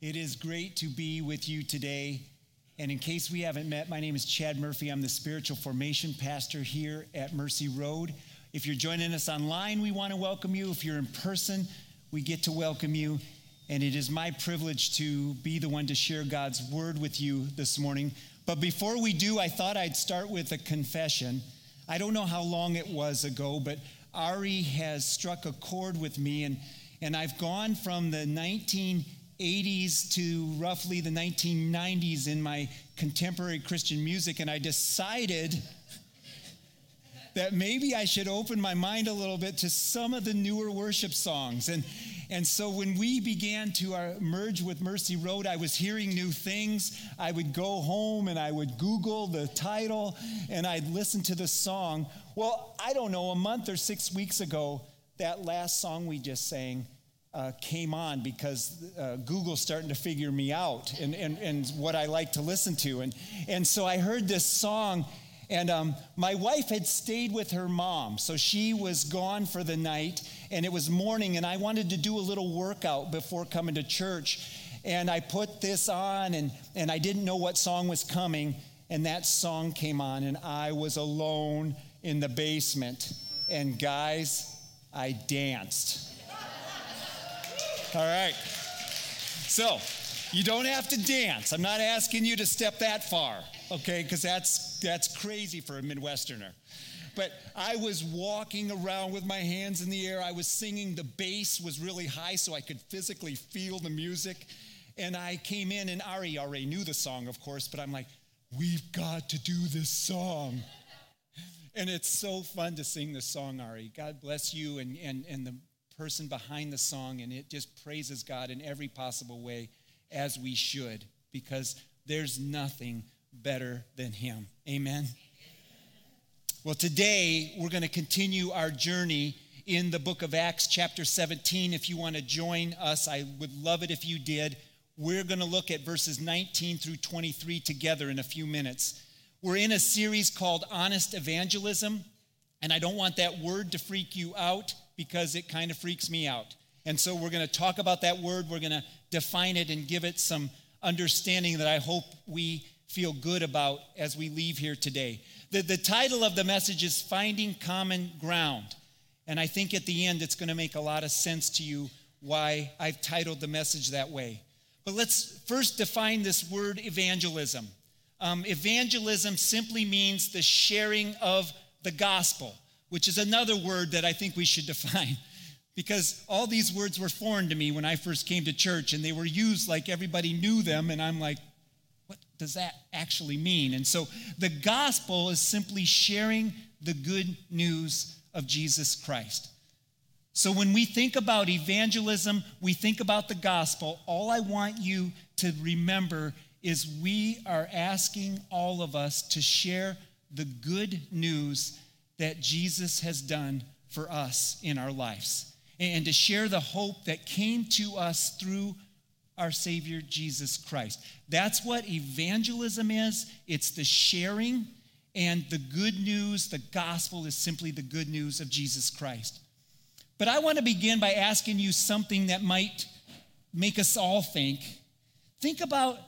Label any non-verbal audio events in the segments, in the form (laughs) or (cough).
It is great to be with you today. And in case we haven't met, my name is Chad Murphy. I'm the spiritual formation pastor here at Mercy Road. If you're joining us online, we want to welcome you. If you're in person, we get to welcome you. And it is my privilege to be the one to share God's word with you this morning. But before we do, I thought I'd start with a confession. I don't know how long it was ago, but Ari has struck a chord with me, and, and I've gone from the 1980s to roughly the 1990s in my contemporary Christian music, and I decided that maybe I should open my mind a little bit to some of the newer worship songs. And, and so when we began to uh, merge with Mercy Road, I was hearing new things. I would go home and I would Google the title and I'd listen to the song. Well, I don't know, a month or six weeks ago, that last song we just sang uh, came on because uh, Google's starting to figure me out and, and, and what I like to listen to. And, and so I heard this song and um, my wife had stayed with her mom, so she was gone for the night, and it was morning, and I wanted to do a little workout before coming to church. And I put this on, and, and I didn't know what song was coming, and that song came on, and I was alone in the basement. And guys, I danced. All right. So, you don't have to dance. I'm not asking you to step that far, okay? Because that's that's crazy for a Midwesterner. But I was walking around with my hands in the air. I was singing. The bass was really high, so I could physically feel the music. And I came in, and Ari already knew the song, of course, but I'm like, we've got to do this song. And it's so fun to sing this song, Ari. God bless you and, and, and the person behind the song, and it just praises God in every possible way as we should, because there's nothing better than Him. Amen. Well, today we're going to continue our journey in the book of Acts, chapter 17. If you want to join us, I would love it if you did. We're going to look at verses 19 through 23 together in a few minutes. We're in a series called Honest Evangelism, and I don't want that word to freak you out because it kind of freaks me out. And so we're going to talk about that word, we're going to define it and give it some understanding that I hope we feel good about as we leave here today. The, the title of the message is Finding Common Ground. And I think at the end it's going to make a lot of sense to you why I've titled the message that way. But let's first define this word evangelism. Um, evangelism simply means the sharing of the gospel, which is another word that I think we should define (laughs) because all these words were foreign to me when I first came to church and they were used like everybody knew them. And I'm like, what does that actually mean? And so the gospel is simply sharing the good news of Jesus Christ. So when we think about evangelism, we think about the gospel. All I want you to remember is we are asking all of us to share the good news that Jesus has done for us in our lives and to share the hope that came to us through our Savior Jesus Christ. That's what evangelism is it's the sharing, and the good news, the gospel, is simply the good news of Jesus Christ. But I want to begin by asking you something that might make us all think. Think about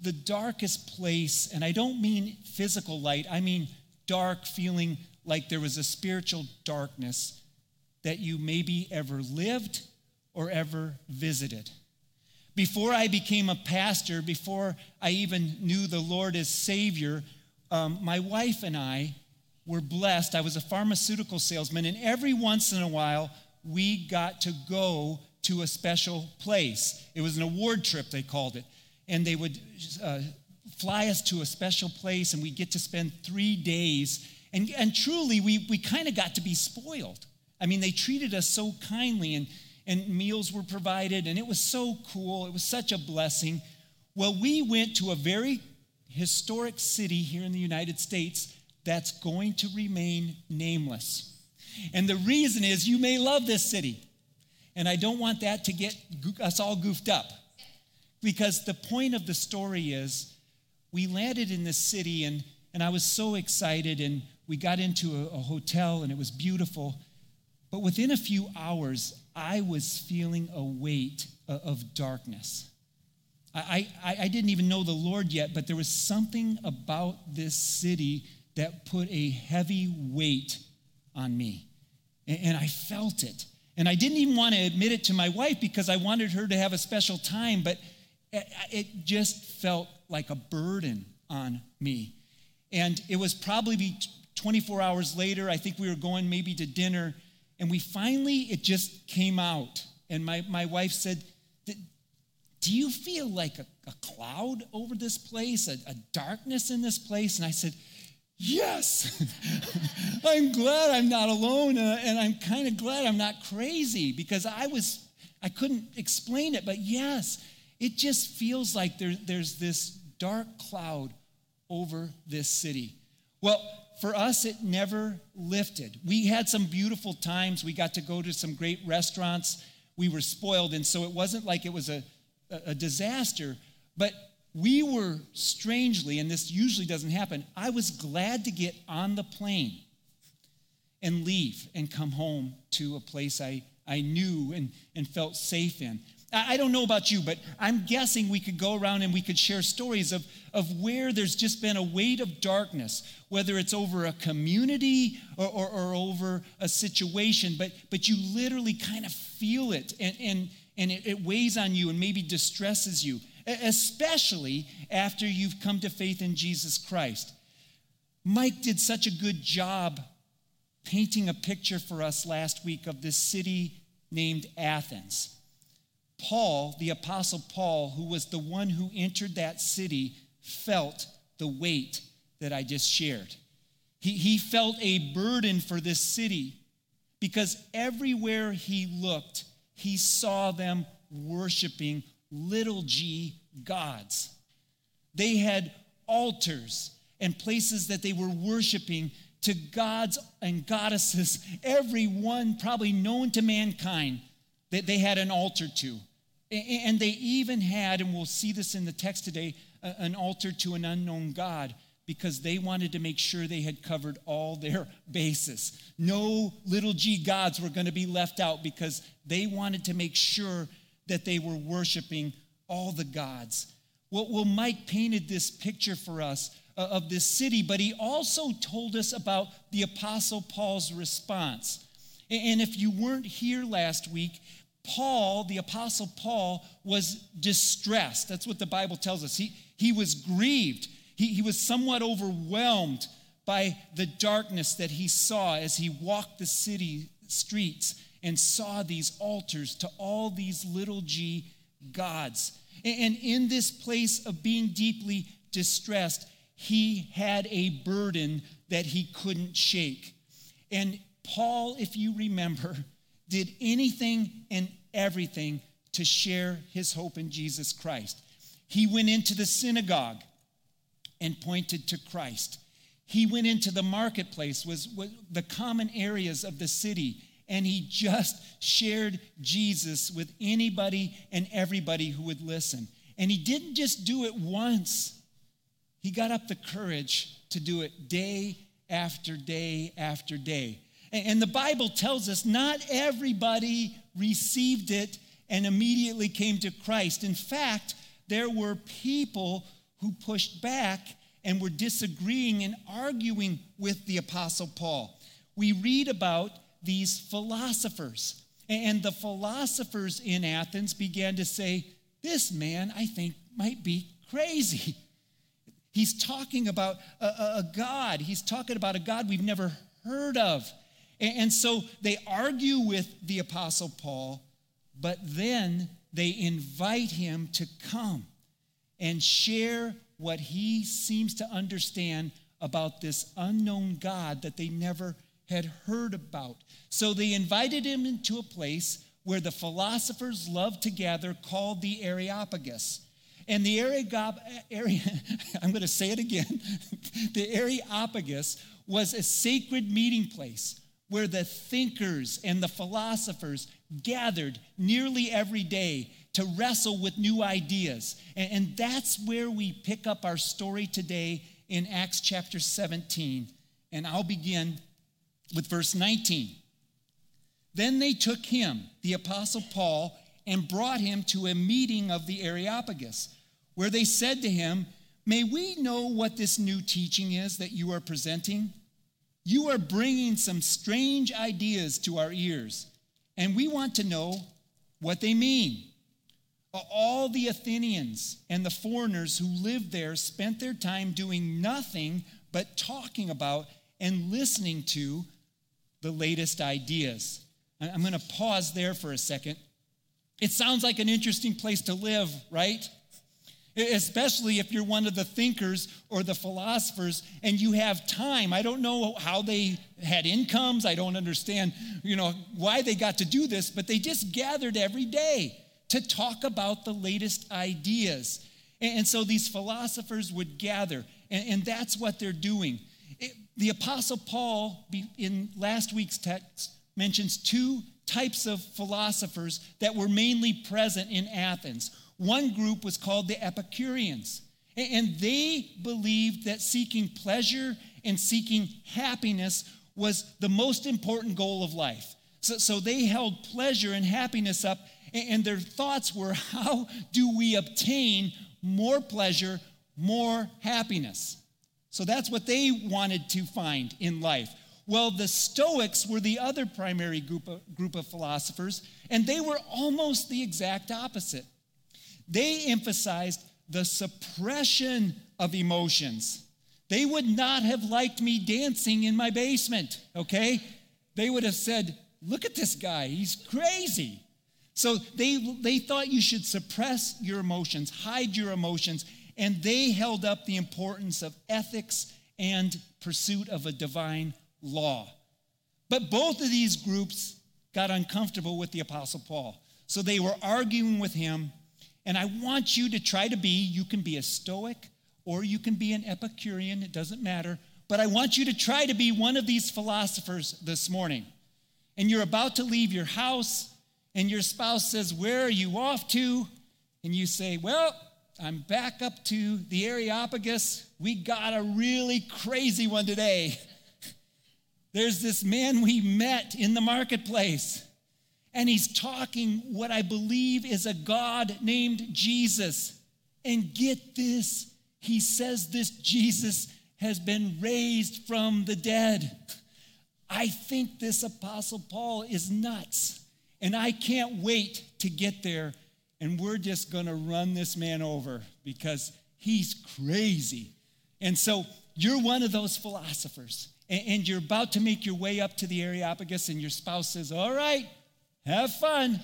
the darkest place, and I don't mean physical light, I mean dark, feeling like there was a spiritual darkness that you maybe ever lived or ever visited. Before I became a pastor, before I even knew the Lord as Savior, um, my wife and I were blessed. I was a pharmaceutical salesman, and every once in a while, we got to go to a special place. It was an award trip, they called it. And they would uh, fly us to a special place, and we get to spend three days. And, and truly, we, we kind of got to be spoiled. I mean, they treated us so kindly and, and meals were provided, and it was so cool. It was such a blessing. Well, we went to a very historic city here in the United States that's going to remain nameless. And the reason is you may love this city, and I don't want that to get us all goofed up. Because the point of the story is we landed in this city, and, and I was so excited, and we got into a, a hotel, and it was beautiful. But within a few hours, I was feeling a weight uh, of darkness. I, I, I didn't even know the Lord yet, but there was something about this city that put a heavy weight on me. And, and I felt it. And I didn't even want to admit it to my wife because I wanted her to have a special time, but it just felt like a burden on me. And it was probably 24 hours later, I think we were going maybe to dinner, and we finally, it just came out. And my, my wife said, Do you feel like a, a cloud over this place, a, a darkness in this place? And I said, Yes, (laughs) I'm glad I'm not alone, uh, and I'm kind of glad I'm not crazy because I was, I couldn't explain it, but yes, it just feels like there, there's this dark cloud over this city. Well, for us, it never lifted. We had some beautiful times. We got to go to some great restaurants. We were spoiled, and so it wasn't like it was a, a disaster, but we were strangely, and this usually doesn't happen, I was glad to get on the plane and leave and come home to a place I, I knew and, and felt safe in. I don't know about you, but I'm guessing we could go around and we could share stories of, of where there's just been a weight of darkness, whether it's over a community or, or, or over a situation, but, but you literally kind of feel it and, and, and it, it weighs on you and maybe distresses you especially after you've come to faith in Jesus Christ. Mike did such a good job painting a picture for us last week of this city named Athens. Paul, the Apostle Paul, who was the one who entered that city, felt the weight that I just shared. He, he felt a burden for this city because everywhere he looked, he saw them worshiping little g gods. They had altars and places that they were worshiping to gods and goddesses, (laughs) every one probably known to mankind, that they had an altar to. And they even had, and we'll see this in the text today, an altar to an unknown God because they wanted to make sure they had covered all their (laughs) bases. No little g gods were going to be left out because they wanted to make sure that they were worshiping all the gods. Well, Mike painted this picture for us uh, of this city, but he also told us about the Apostle Paul's response. And if you weren't here last week, Paul, the Apostle Paul, was distressed. That's what the Bible tells us. He, he was grieved, he, he was somewhat overwhelmed by the darkness that he saw as he walked the city streets and saw these altars to all these little g gods. And in this place of being deeply distressed, he had a burden that he couldn't shake. And Paul, if you remember, did anything and everything to share his hope in Jesus Christ. He went into the synagogue and pointed to Christ. He went into the marketplace, was, was the common areas of the city, and he just shared Jesus with anybody and everybody who would listen. And he didn't just do it once, he got up the courage to do it day after day after day. And the Bible tells us not everybody received it and immediately came to Christ. In fact, there were people who pushed back and were disagreeing and arguing with the Apostle Paul. We read about these philosophers. And the philosophers in Athens began to say, This man, I think, might be crazy. He's talking about a, a, God. He's talking about a God we've never heard of. And, so they argue with the Apostle Paul, but then they invite him to come and share what he seems to understand about this unknown God that they never had heard about. So they invited him into a place where the philosophers loved to gather called the Areopagus. And the Areopag- (laughs) I'm going to say it again. (laughs) the Areopagus was a sacred meeting place where the thinkers and the philosophers gathered nearly every day to wrestle with new ideas. And, that's where we pick up our story today in Acts chapter 17. And I'll begin with verse 19. Then they took him, the apostle Paul, and brought him to a meeting of the Areopagus, where they said to him, May we know what this new teaching is that you are presenting? You are bringing some strange ideas to our ears, and we want to know what they mean. Uh, all the Athenians and the foreigners who lived there spent their time doing nothing but talking about and listening to the latest ideas. I'm going to pause there for a second. It sounds like an interesting place to live, right? Especially if you're one of the thinkers or the philosophers and you have time. I don't know how they had incomes. I don't understand, you know, why they got to do this, but they just gathered every day to talk about the latest ideas. And, so these philosophers would gather, and, that's what they're doing. the Apostle Paul, in last week's text, mentions two types of philosophers that were mainly present in Athens. One group was called the Epicureans, and they believed that seeking pleasure and seeking happiness was the most important goal of life. So, so they held pleasure and happiness up and their thoughts were, (laughs) how do we obtain more pleasure, more happiness? So that's what they wanted to find in life. Well, the Stoics were the other primary group of, group of philosophers, and they were almost the exact opposite. They emphasized the suppression of emotions. They would not have liked me dancing in my basement, okay? They would have said, Look at this guy, he's crazy. So they, they thought you should suppress your emotions, hide your emotions, and they held up the importance of ethics and pursuit of a divine law. But both of these groups got uncomfortable with the Apostle Paul. So they were arguing with him. And I want you to try to be, you can be a Stoic or you can be an Epicurean, it doesn't matter. But I want you to try to be one of these philosophers this morning. And you're about to leave your house and your spouse says, Where are you off to? And you say, Well, I'm back up to the Areopagus. We got a really crazy one today. (laughs) There's this man we met in the marketplace, and he's talking what I believe is a God named Jesus. And get this, he says this Jesus has been raised from the dead. I think this Apostle Paul is nuts. And I can't wait to get there. And we're just going to run this man over because he's crazy. And so you're one of those philosophers. And you're about to make your way up to the Areopagus, and your spouse says, All right, have fun.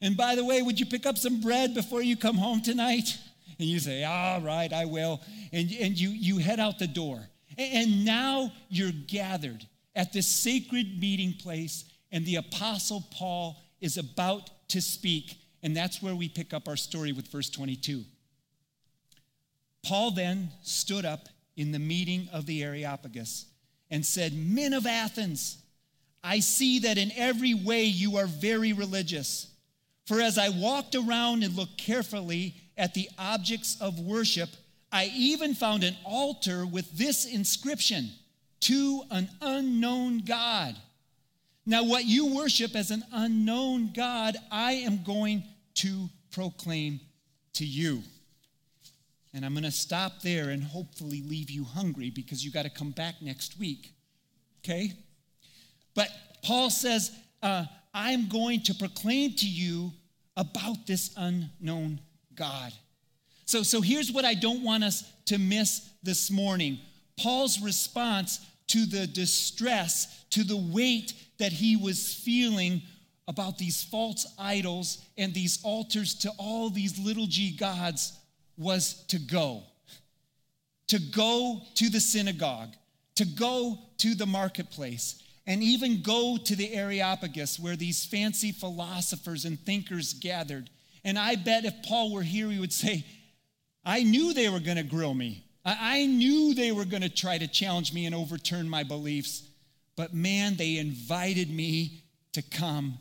And by the way, would you pick up some bread before you come home tonight? And you say, All right, I will. And, and you, you head out the door. And now you're gathered at this sacred meeting place, and the Apostle Paul is about to speak. And that's where we pick up our story with verse 22. Paul then stood up in the meeting of the Areopagus and said, Men of Athens, I see that in every way you are very religious. For as I walked around and looked carefully at the objects of worship, I even found an altar with this inscription to an unknown God. Now, what you worship as an unknown God, I am going to proclaim to you. And I'm going to stop there and hopefully leave you hungry because you got to come back next week. Okay? But Paul says, uh, I'm going to proclaim to you about this unknown God. So, so here's what I don't want us to miss this morning Paul's response to the distress, to the weight that he was feeling about these false idols and these altars to all these little g gods was to go. To go to the synagogue, to go to the marketplace, and even go to the Areopagus where these fancy philosophers and thinkers gathered. And I bet if Paul were here, he would say, I knew they were going to grill me. I knew they were going to try to challenge me and overturn my beliefs. But man, they invited me to come,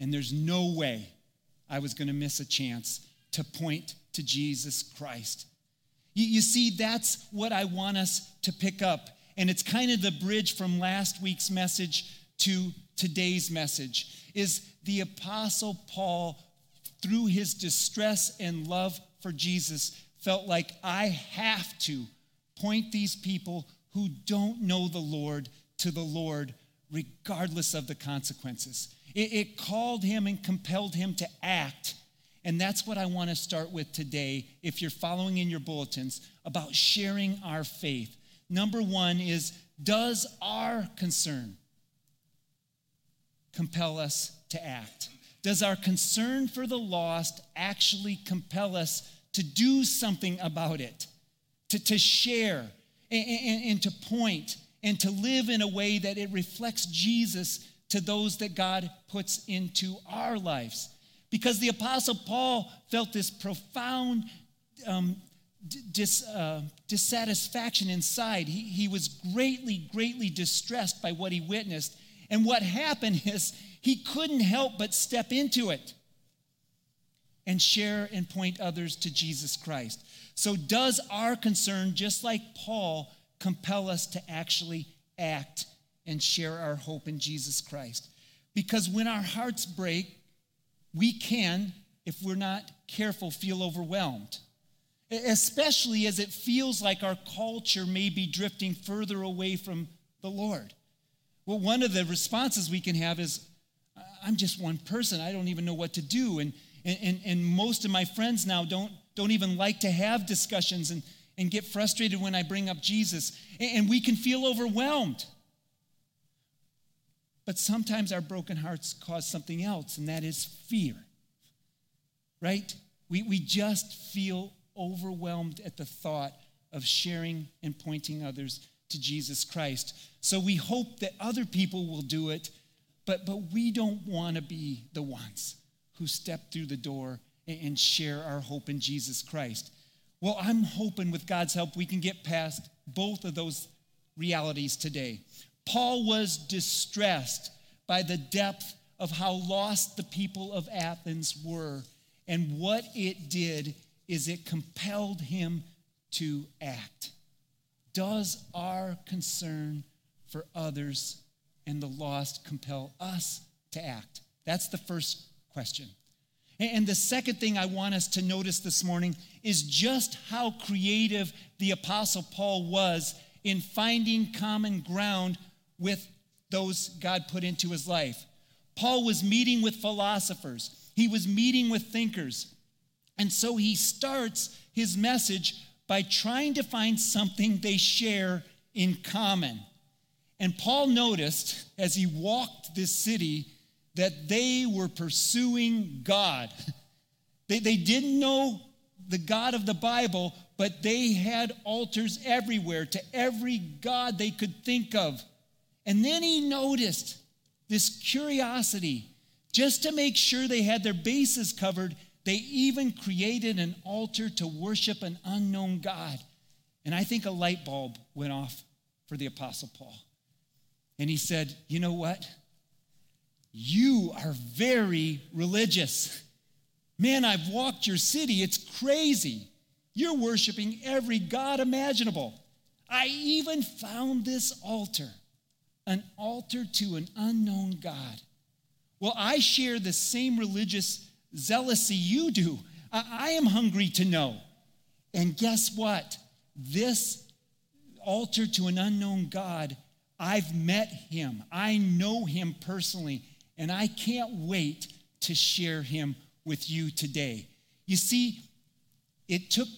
and there's no way I was going to miss a chance to point to Jesus Christ. You, you, see, that's what I want us to pick up. And it's kind of the bridge from last week's message to today's message is the apostle Paul through his distress and love for Jesus felt like I have to point these people who don't know the Lord to the Lord, regardless of the consequences. It, it called him and compelled him to act. And that's what I want to start with today, if you're following in your bulletins, about sharing our faith. Number one is Does our concern compel us to act? Does our concern for the lost actually compel us to do something about it, to, to share and, and, and to point and to live in a way that it reflects Jesus to those that God puts into our lives. Because the Apostle Paul felt this profound um, dis, uh, dissatisfaction inside. He, he was greatly, greatly distressed by what he witnessed. And what happened (laughs) is he couldn't help but step into it and share and point others to Jesus Christ. So, does our concern, just like Paul, compel us to actually act and share our hope in Jesus Christ? Because when our hearts break, we can, if we're not careful, feel overwhelmed, especially as it feels like our culture may be drifting further away from the Lord. Well, one of the responses we can have is, I'm just one person. I don't even know what to do. And, and, and most of my friends now don't, don't even like to have discussions and, and get frustrated when I bring up Jesus. And, we can feel overwhelmed. But sometimes our broken hearts cause something else, and that is fear. Right? We, we just feel overwhelmed at the thought of sharing and pointing others to Jesus Christ. So we hope that other people will do it but, but we don't want to be the ones who step through the door and share our hope in Jesus Christ. Well, I'm hoping with God's help we can get past both of those realities today. Paul was distressed by the depth of how lost the people of Athens were. And what it did is it compelled him to act. Does our concern for others and the lost compel us to act? That's the first question. And the second thing I want us to notice this morning is just how creative the Apostle Paul was in finding common ground with those God put into his life. Paul was meeting with philosophers, he was meeting with thinkers. And so he starts his message by trying to find something they share in common. And Paul noticed as he walked this city that they were pursuing God. (laughs) They, they didn't know the God of the Bible, but they had altars everywhere to every God they could think of. And then he noticed this curiosity. Just to make sure they had their bases covered, they even created an altar to worship an unknown God. And I think a light bulb went off for the Apostle Paul. And he said, You know what? You are very religious. Man, I've walked your city. It's crazy. You're worshiping every God imaginable. I even found this altar, an altar to an unknown God. Well, I share the same religious zealousy you do. I, am hungry to know. And guess what? This altar to an unknown God I've met him, I know him personally, and I can't wait to share him with you today. You see, it took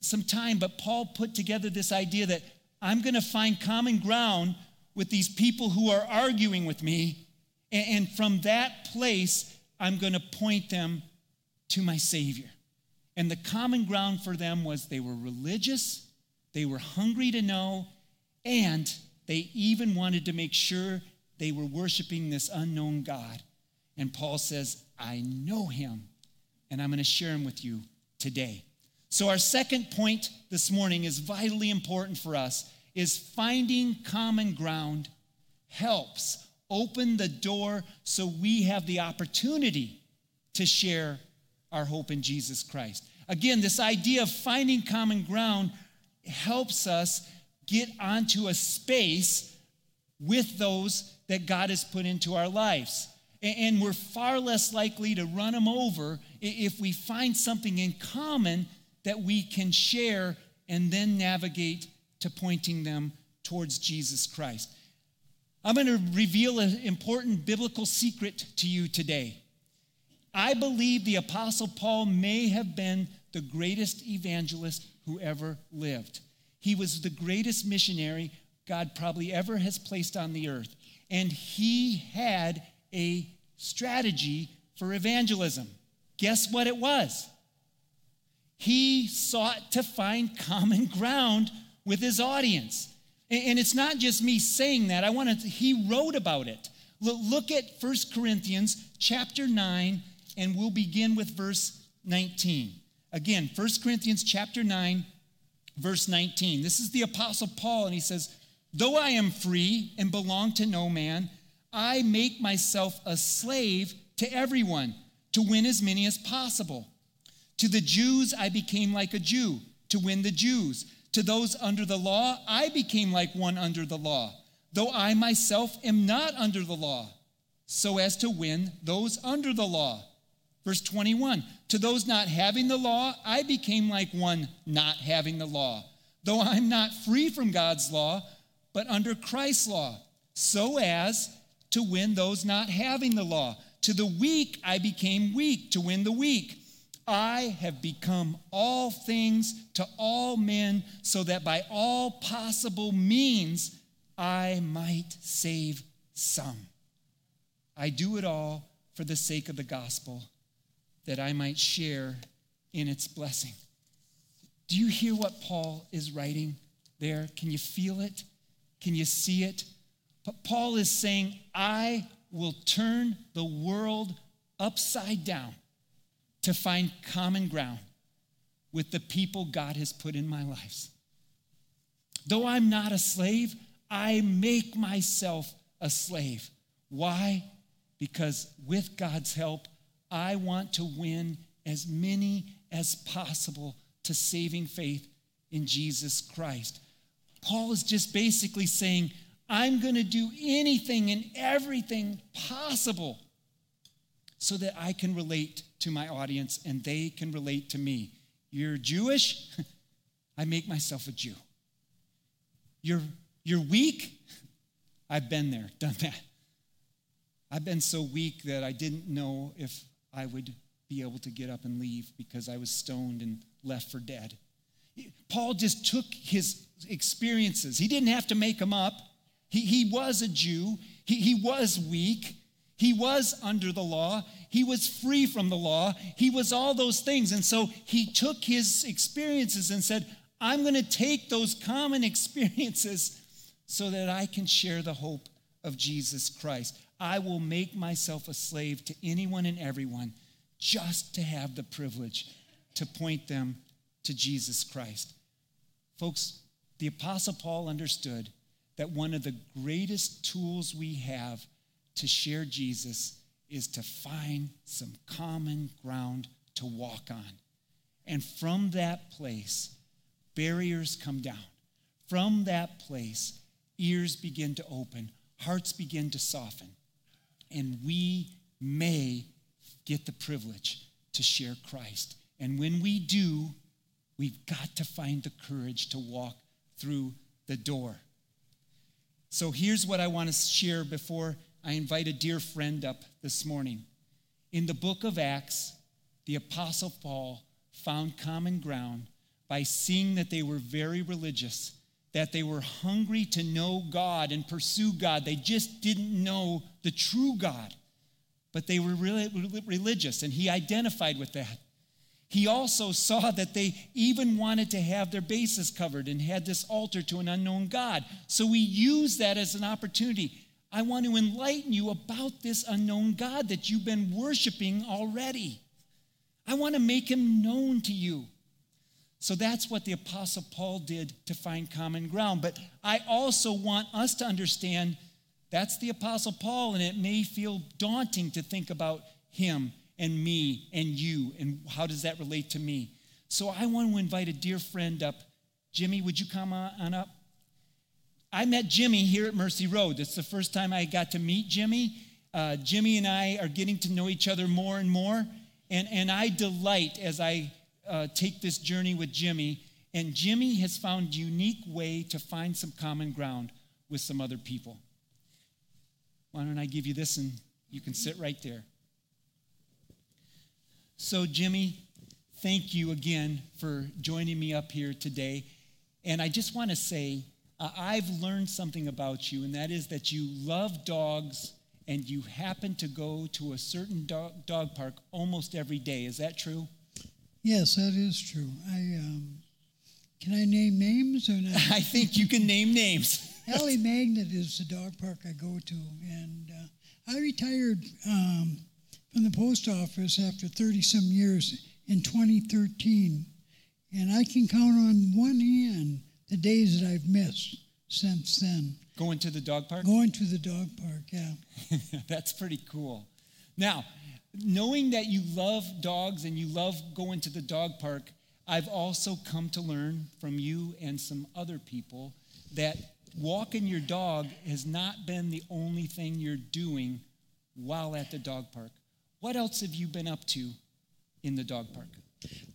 some time, but Paul put together this idea that I'm going to find common ground with these people who are arguing with me, and from that place, I'm going to point them to my Savior. And the common ground for them was they were religious, they were hungry to know, and they even wanted to make sure they were worshiping this unknown God. And Paul says, I know him, and I'm going to share him with you today. So, our second point this morning is vitally important for us is finding common ground helps open the door so we have the opportunity to share our hope in Jesus Christ. Again, this idea of finding common ground helps us get onto a space with those that God has put into our lives. And we're far less likely to run them over if we find something in common that we can share and then navigate to pointing them towards Jesus Christ. I'm going to reveal an important biblical secret to you today. I believe the Apostle Paul may have been the greatest evangelist who ever lived. He was the greatest missionary God probably ever has placed on the earth. And he had a strategy for evangelism. Guess what it was? He sought to find common ground with his audience. And it's not just me saying that. I want to, he wrote about it. Look at 1 Corinthians chapter 9, and we'll begin with verse 19. Again, 1 Corinthians chapter 9, verse 19. This is the Apostle Paul, and he says, Though I am free and belong to no man, I make myself a slave to everyone to win as many as possible. To the Jews, I became like a Jew to win the Jews. To those under the law, I became like one under the law, though I myself am not under the law, so as to win those under the law. Verse 21 To those not having the law, I became like one not having the law, though I'm not free from God's law, but under Christ's law, so as to win those not having the law. To the weak, I became weak to win the weak. I have become all things to all men, so that by all possible means I might save some. I do it all for the sake of the gospel, that I might share in its blessing. Do you hear what Paul is writing there? Can you feel it? Can you see it? But Paul is saying, I will turn the world upside down to find common ground with the people God has put in my lives. Though I'm not a slave, I make myself a slave. Why? Because with God's help, I want to win as many as possible to saving faith in Jesus Christ. Paul is just basically saying, I'm going to do anything and everything possible so that I can relate to my audience and they can relate to me. You're Jewish? (laughs) I make myself a Jew. You're, you're weak? (laughs) I've been there, done that. I've been so weak that I didn't know if I would be able to get up and leave because I was stoned and left for dead. Paul just took his experiences. He didn't have to make them up. He, he was a Jew, he, he was weak, he was under the law, he was free from the law, he was all those things. And so he took his experiences and said, I'm going to take those common (laughs) experiences so that I can share the hope of Jesus Christ. I will make myself a slave to anyone and everyone just to have the privilege to point them to Jesus Christ. Folks, the Apostle Paul understood that one of the greatest tools we have to share Jesus is to find some common ground to walk on. And from that place, barriers come down. From that place, ears begin to open, hearts begin to soften, and we may get the privilege to share Christ. And when we do, we've got to find the courage to walk through the door. So here's what I want to share before I invite a dear friend up this morning. In the book of Acts, the Apostle Paul found common ground by seeing that they were very religious, that they were hungry to know God and pursue God. They just didn't know the true God, but they were really religious, and he identified with that. He also saw that they even wanted to have their bases covered and had this altar to an unknown God. So we use that as an opportunity. I want to enlighten you about this unknown God that you've been worshiping already. I want to make him known to you. So that's what the Apostle Paul did to find common ground. But I also want us to understand that's the Apostle Paul, and it may feel daunting to think about him and me and you, and how does that relate to me? So I want to invite a dear friend up. Jimmy, would you come on up? I met Jimmy here at Mercy Road. It's the first time I got to meet Jimmy. Uh, Jimmy and I are getting to know each other more and more. And, and I delight as I uh, take this journey with Jimmy, and Jimmy has found unique way to find some common ground with some other people. Why don't I give you this and you can sit right there. So, Jimmy, thank you again for joining me up here today. And I just want to say, uh, I've learned something about you, and that is that you love dogs and you happen to go to a certain dog, dog park almost every day. Is that true? Yes, that is true. I um, can I name names or not? (laughs) I think you can name names. (laughs) Alley Magnet is the dog park I go to, and uh, I retired um, from the post office after 30 some years in 2013, and I can count on one hand the days that I've missed since then. Going to the dog park? Going to the dog park, yeah. (laughs) That's pretty cool. Now, knowing that you love dogs and you love going to the dog park, I've also come to learn from you and some other people that walking your dog has not been the only thing you're doing while at the dog park. What else have you been up to in the dog park?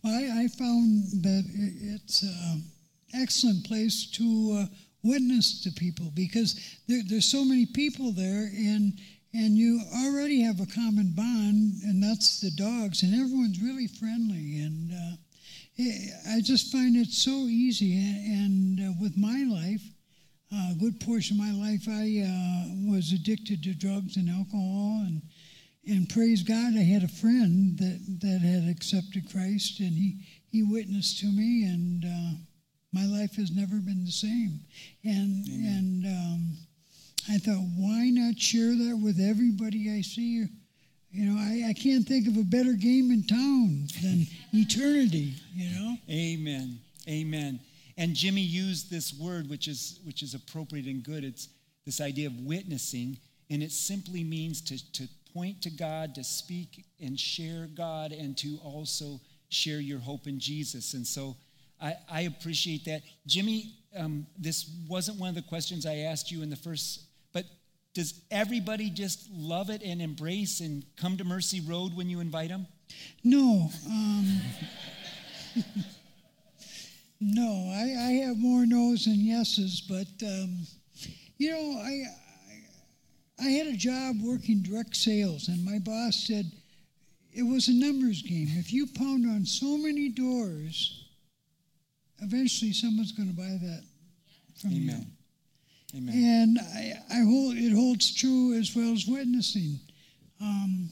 Well, I, I found that it's an excellent place to uh, witness to people because there, there's so many people there and and you already have a common bond and that's the dogs and everyone's really friendly and uh, it, I just find it so easy and, and uh, with my life a good portion of my life, I uh, was addicted to drugs and alcohol, and and praise God, I had a friend that that had accepted Christ, and he he witnessed to me, and uh, my life has never been the same. And Amen. and um, I thought, why not share that with everybody I see? You know, I, I can't think of a better game in town than (laughs) eternity. You know. Amen. Amen. And Jimmy used this word, which is, which is appropriate and good. It's this idea of witnessing, and it simply means to, to point to God, to speak and share God, and to also share your hope in Jesus. And so I, I appreciate that. Jimmy, um, this wasn't one of the questions I asked you in the first, but does everybody just love it and embrace and come to Mercy Road when you invite them? No. Um, (laughs) No, I, I have more no's than yeses, but um, you know, I, I I had a job working direct sales, and my boss said it was a numbers game. If you pound on so many doors, eventually someone's going to buy that from Amen. you. Amen. And I, I hold it holds true as well as witnessing. Um,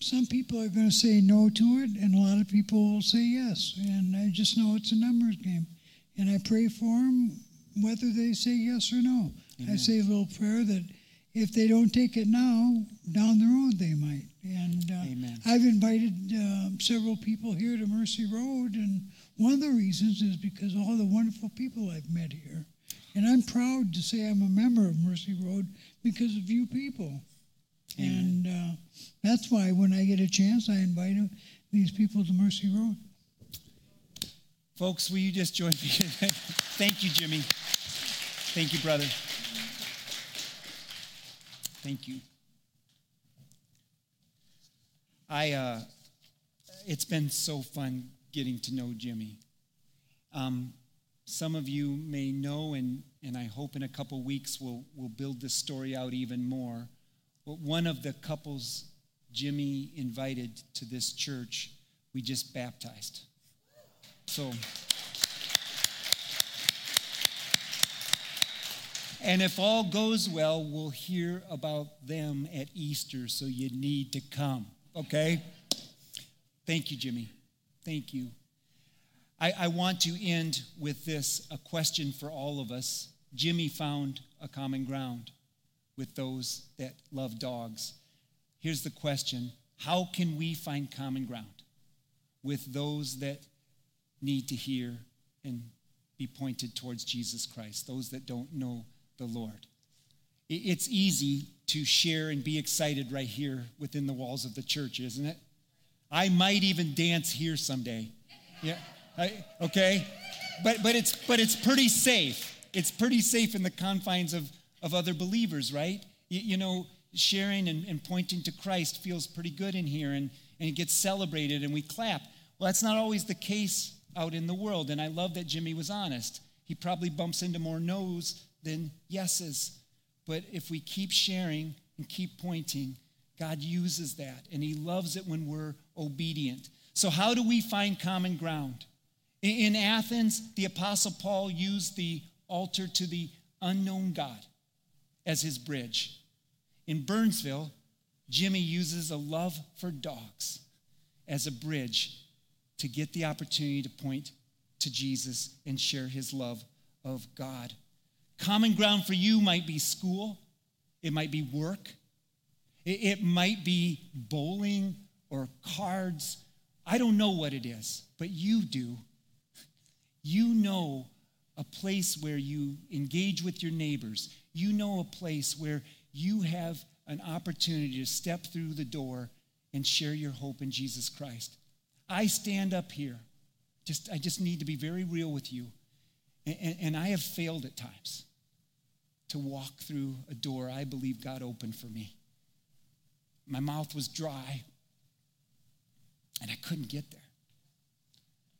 some people are going to say no to it, and a lot of people will say yes. And I just know it's a numbers game. And I pray for them whether they say yes or no. Amen. I say a little prayer that if they don't take it now, down the road they might. And uh, I've invited uh, several people here to Mercy Road, and one of the reasons is because all the wonderful people I've met here. And I'm proud to say I'm a member of Mercy Road because of you people. Amen. And uh, that's why when I get a chance, I invite these people to Mercy Road. Folks, will you just join me? (laughs) Thank you, Jimmy. Thank you, brother. Thank you. I, uh, it's been so fun getting to know Jimmy. Um, some of you may know, and, and I hope in a couple weeks we'll, we'll build this story out even more But one of the couples Jimmy invited to this church, we just baptized. So, and if all goes well, we'll hear about them at Easter, so you need to come, okay? Thank you, Jimmy. Thank you. I, I want to end with this a question for all of us. Jimmy found a common ground with those that love dogs. Here's the question How can we find common ground with those that need to hear and be pointed towards Jesus Christ, those that don't know the Lord? It's easy to share and be excited right here within the walls of the church, isn't it? I might even dance here someday. Yeah. I, okay? But but it's but it's pretty safe. It's pretty safe in the confines of of other believers, right? You, you know, sharing and, and, pointing to Christ feels pretty good in here and, and it gets celebrated and we clap. Well, that's not always the case out in the world. And I love that Jimmy was honest. He probably bumps into more no's than yeses. But if we keep sharing and keep pointing, God uses that. And He loves it when we're obedient. So, how do we find common ground? In Athens, the Apostle Paul used the altar to the unknown God as his bridge. In Burnsville, Jimmy uses a love for dogs as a bridge to get the opportunity to point to Jesus and share his love of God. Common ground for you might be school, it might be work, it, might be bowling or cards. I don't know what it is, but you do. You know a place where you engage with your neighbors. You know a place where you have an opportunity to step through the door and share your hope in Jesus Christ. I stand up here. Just, I just need to be very real with you. And, and, and I have failed at times to walk through a door I believe God opened for me. My mouth was dry, and I couldn't get there.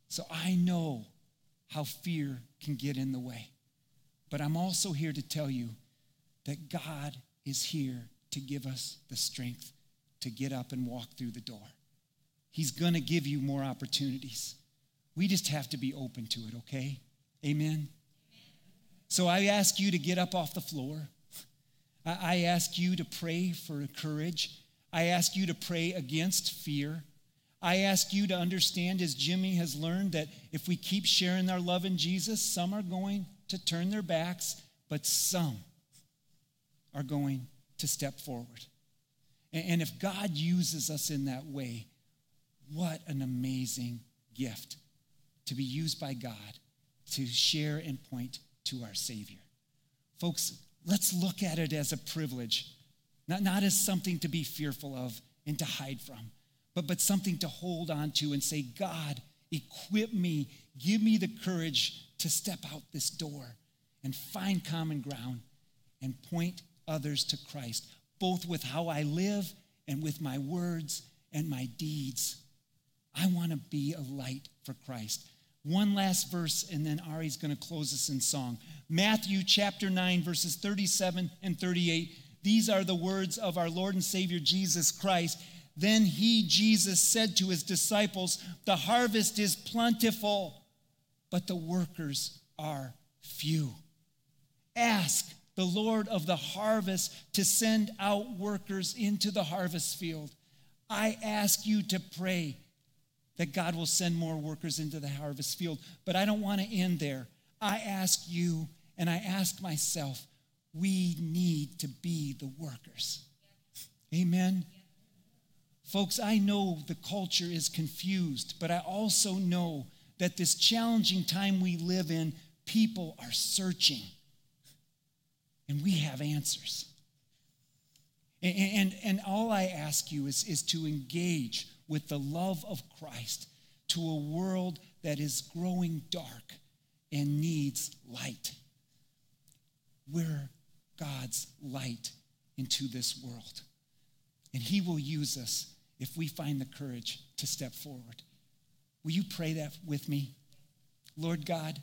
So I know how fear can get in the way. But I'm also here to tell you that God is here to give us the strength to get up and walk through the door. He's going to give you more opportunities. We just have to be open to it, okay? Amen. So I ask you to get up off the floor. I ask you to pray for courage. I ask you to pray against fear. I ask you to understand, as Jimmy has learned, that if we keep sharing our love in Jesus, some are going to turn their backs, but some are going to step forward. And if God uses us in that way, what an amazing gift to be used by God to share and point to our Savior. Folks, let's look at it as a privilege, not, not as something to be fearful of and to hide from but, but something to hold on to and say, God, equip me, give me the courage to step out this door and find common ground and point others to Christ, both with how I live and with my words and my deeds. I want to be a light for Christ. One last verse, and then Ari's going to close us in song. Matthew chapter 9, verses 37 and 38. These are the words of our Lord and Savior Jesus Christ. Then he, Jesus, said to his disciples, The harvest is plentiful, but the workers are few. Ask the Lord of the harvest to send out workers into the harvest field. I ask you to pray that God will send more workers into the harvest field, but I don't want to end there. I ask you and I ask myself, we need to be the workers. Amen. Folks, I know the culture is confused, but I also know that this challenging time we live in, people are searching. And we have answers. And, and, and all I ask you is, is to engage with the love of Christ to a world that is growing dark and needs light. We're God's light into this world. And He will use us if we find the courage to step forward. Will you pray that with me? Lord God,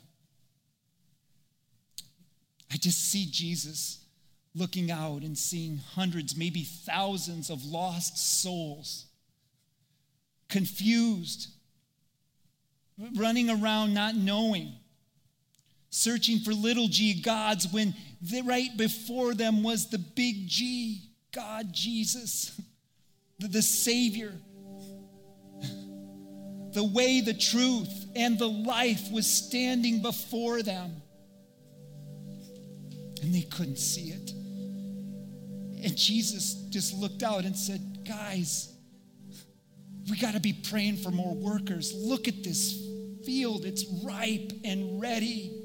I just see Jesus looking out and seeing hundreds, maybe thousands of lost souls, confused, running around not knowing, searching for little g gods when right before them was the big G, God Jesus. (laughs) the, the Savior, (laughs) the way, the truth, and the life was standing before them. And they couldn't see it. And Jesus just looked out and said, Guys, we got to be praying for more workers. Look at this field, it's ripe and ready.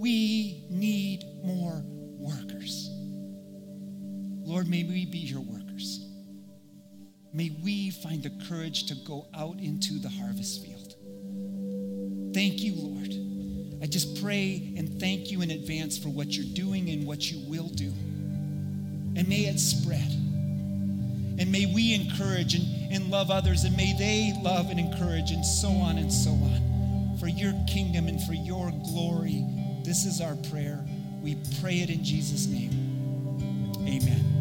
We need more workers. Lord, may we be your workers. May we find the courage to go out into the harvest field. Thank you, Lord. I just pray and thank you in advance for what you're doing and what you will do. And may it spread. And may we encourage and, and love others, and may they love and encourage, and so on and so on. For your kingdom and for your glory, this is our prayer. We pray it in Jesus' name. Amen.